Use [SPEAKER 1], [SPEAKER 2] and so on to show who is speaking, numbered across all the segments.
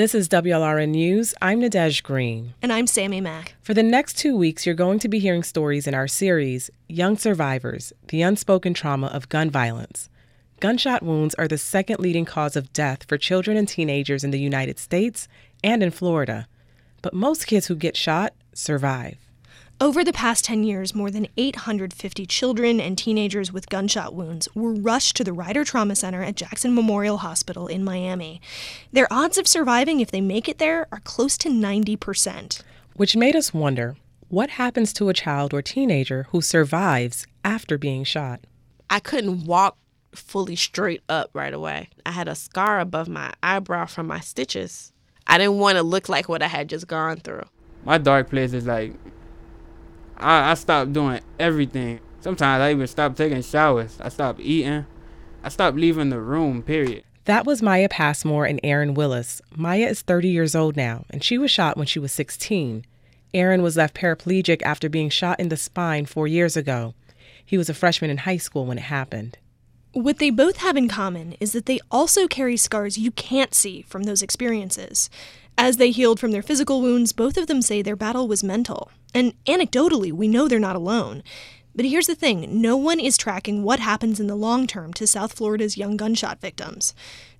[SPEAKER 1] This is WLRN News. I'm Nadege Green.
[SPEAKER 2] And I'm Sammy Mack.
[SPEAKER 1] For the next two weeks, you're going to be hearing stories in our series, Young Survivors The Unspoken Trauma of Gun Violence. Gunshot wounds are the second leading cause of death for children and teenagers in the United States and in Florida. But most kids who get shot survive.
[SPEAKER 2] Over the past 10 years, more than 850 children and teenagers with gunshot wounds were rushed to the Ryder Trauma Center at Jackson Memorial Hospital in Miami. Their odds of surviving if they make it there are close to 90%.
[SPEAKER 1] Which made us wonder what happens to a child or teenager who survives after being shot?
[SPEAKER 3] I couldn't walk fully straight up right away. I had a scar above my eyebrow from my stitches. I didn't want to look like what I had just gone through.
[SPEAKER 4] My dark place is like I, I stopped doing everything. Sometimes I even stopped taking showers. I stopped eating. I stopped leaving the room, period.
[SPEAKER 1] That was Maya Passmore and Aaron Willis. Maya is 30 years old now, and she was shot when she was 16. Aaron was left paraplegic after being shot in the spine four years ago. He was a freshman in high school when it happened.
[SPEAKER 2] What they both have in common is that they also carry scars you can't see from those experiences. As they healed from their physical wounds, both of them say their battle was mental. And anecdotally, we know they're not alone. But here's the thing no one is tracking what happens in the long term to South Florida's young gunshot victims.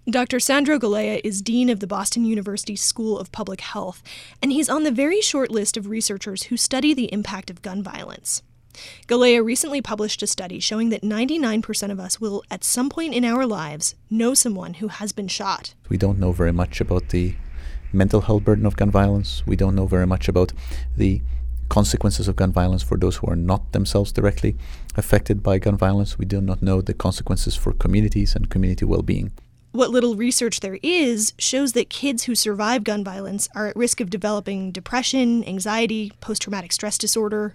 [SPEAKER 2] Dr. Sandro Galea is Dean of the Boston University School of Public Health, and he's on the very short list of researchers who study the impact of gun violence. Galea recently published a study showing that 99% of us will, at some point in our lives, know someone who has been shot.
[SPEAKER 5] We don't know very much about the mental health burden of gun violence. We don't know very much about the consequences of gun violence for those who are not themselves directly affected by gun violence. We do not know the consequences for communities and community well being.
[SPEAKER 2] What little research there is shows that kids who survive gun violence are at risk of developing depression, anxiety, post traumatic stress disorder.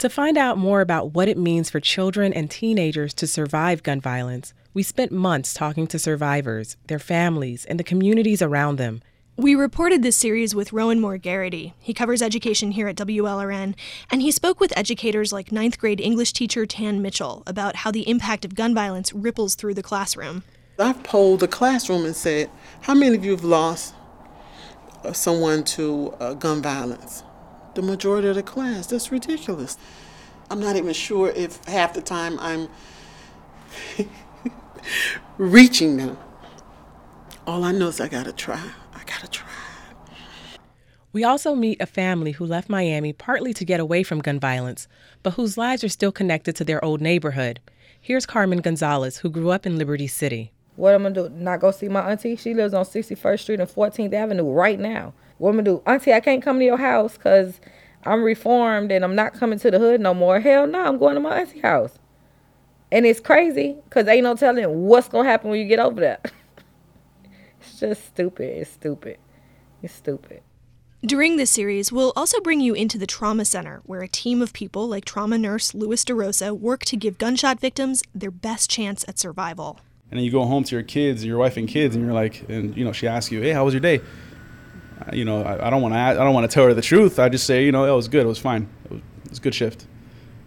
[SPEAKER 1] To find out more about what it means for children and teenagers to survive gun violence, we spent months talking to survivors, their families, and the communities around them.
[SPEAKER 2] We reported this series with Rowan Moore Gerety. He covers education here at WLRN, and he spoke with educators like ninth grade English teacher Tan Mitchell about how the impact of gun violence ripples through the classroom.
[SPEAKER 6] I've polled the classroom and said, How many of you have lost uh, someone to uh, gun violence? The majority of the class. That's ridiculous. I'm not even sure if half the time I'm reaching them. All I know is I. I gotta try.
[SPEAKER 1] We also meet a family who left Miami partly to get away from gun violence, but whose lives are still connected to their old neighborhood. Here's Carmen Gonzalez, who grew up in Liberty City.
[SPEAKER 7] What I'm gonna do? Not go see my auntie? She lives on 61st Street and 14th Avenue right now. What I'm gonna do? Auntie, I can't come to your house because I'm reformed and I'm not coming to the hood no more. Hell no, I'm going to my auntie house. And it's crazy because ain't no telling what's gonna happen when you get over there. it's just stupid. It's stupid. It's stupid.
[SPEAKER 2] During this series, we'll also bring you into the trauma center, where a team of people like trauma nurse Louis DeRosa work to give gunshot victims their best chance at survival.
[SPEAKER 8] And then you go home to your kids, your wife and kids, and you're like, and you know, she asks you, "Hey, how was your day?" You know, I, I don't want to, I don't want to tell her the truth. I just say, you know, it was good. It was fine. It was, it was a good shift.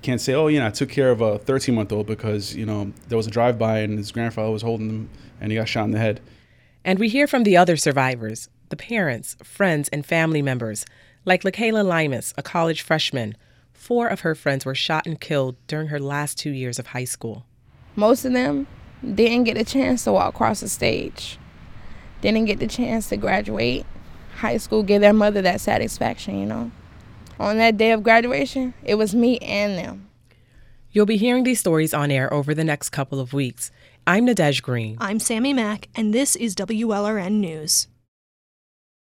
[SPEAKER 8] Can't say, oh, you know, I took care of a 13 month old because you know there was a drive by and his grandfather was holding him and he got shot in the head.
[SPEAKER 1] And we hear from the other survivors, the parents, friends, and family members, like LaKayla Limas, a college freshman. Four of her friends were shot and killed during her last two years of high school.
[SPEAKER 9] Most of them didn't get a chance to walk across the stage, didn't get the chance to graduate high school, give their mother that satisfaction, you know. On that day of graduation, it was me and them.
[SPEAKER 1] You'll be hearing these stories on air over the next couple of weeks. I'm Nadege Green.
[SPEAKER 2] I'm Sammy Mack, and this is WLRN News.